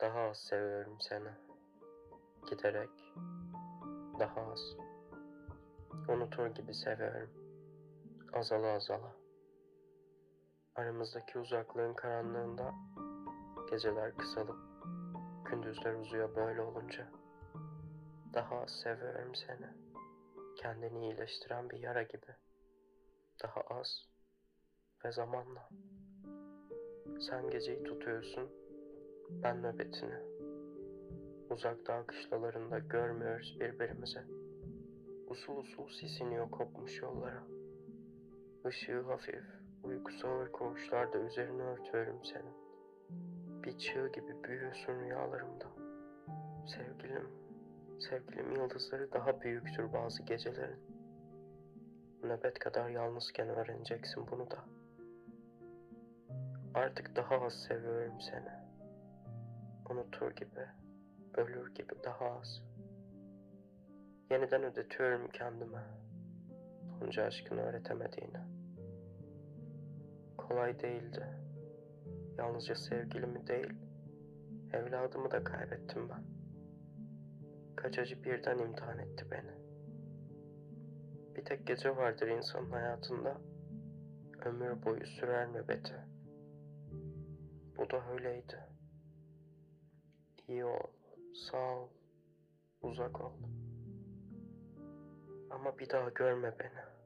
Daha az seviyorum seni. Giderek daha az. Unutur gibi seviyorum. Azala azala. Aramızdaki uzaklığın karanlığında geceler kısalıp gündüzler uzuyor böyle olunca. Daha az seviyorum seni. Kendini iyileştiren bir yara gibi. Daha az ve zamanla. Sen geceyi tutuyorsun, ben nöbetini. Uzak dağ kışlalarında görmüyoruz birbirimizi. Usul usul sisiniyor kopmuş yollara. Işığı hafif, uykusu ağır koğuşlarda üzerine örtüyorum senin. Bir çığ gibi büyüyorsun rüyalarımda. Sevgilim, sevgilim yıldızları daha büyüktür bazı gecelerin. Nöbet kadar yalnızken öğreneceksin bunu da. Artık daha az seviyorum seni. Unutur gibi, ölür gibi daha az. Yeniden ödetiyorum kendime. Onca aşkını öğretemediğini. Kolay değildi. Yalnızca sevgilimi değil, evladımı da kaybettim ben. Kaç acı birden imtihan etti beni. Bir tek gece vardır insanın hayatında. Ömür boyu sürer nöbeti. Bu da öyleydi. İyi ol, sağ ol, uzak ol. Ama bir daha görme beni.